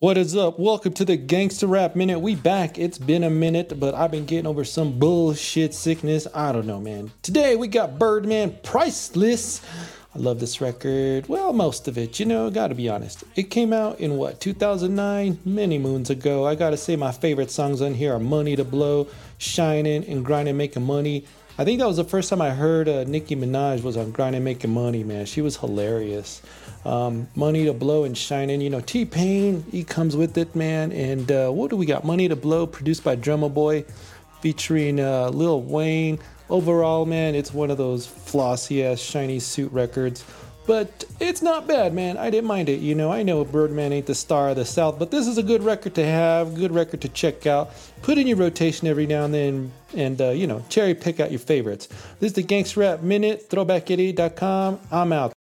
What is up? Welcome to the Gangsta Rap Minute. We back. It's been a minute, but I've been getting over some bullshit sickness. I don't know, man. Today we got Birdman Priceless. I love this record. Well, most of it, you know, gotta be honest. It came out in what, 2009? Many moons ago. I gotta say, my favorite songs on here are Money to Blow, Shining, and Grinding Making Money. I think that was the first time I heard uh, Nicki Minaj was on Grinding Making Money, man. She was hilarious. Um, Money to Blow and Shining, you know, T Pain, he comes with it, man. And uh, what do we got? Money to Blow, produced by Drumma Boy, featuring uh, Lil Wayne. Overall, man, it's one of those flossy ass shiny suit records. But it's not bad, man. I didn't mind it. You know, I know Birdman ain't the star of the South, but this is a good record to have, good record to check out. Put in your rotation every now and then, and, uh, you know, cherry pick out your favorites. This is the Gangsta Rap Minute, throwback88.com. I'm out.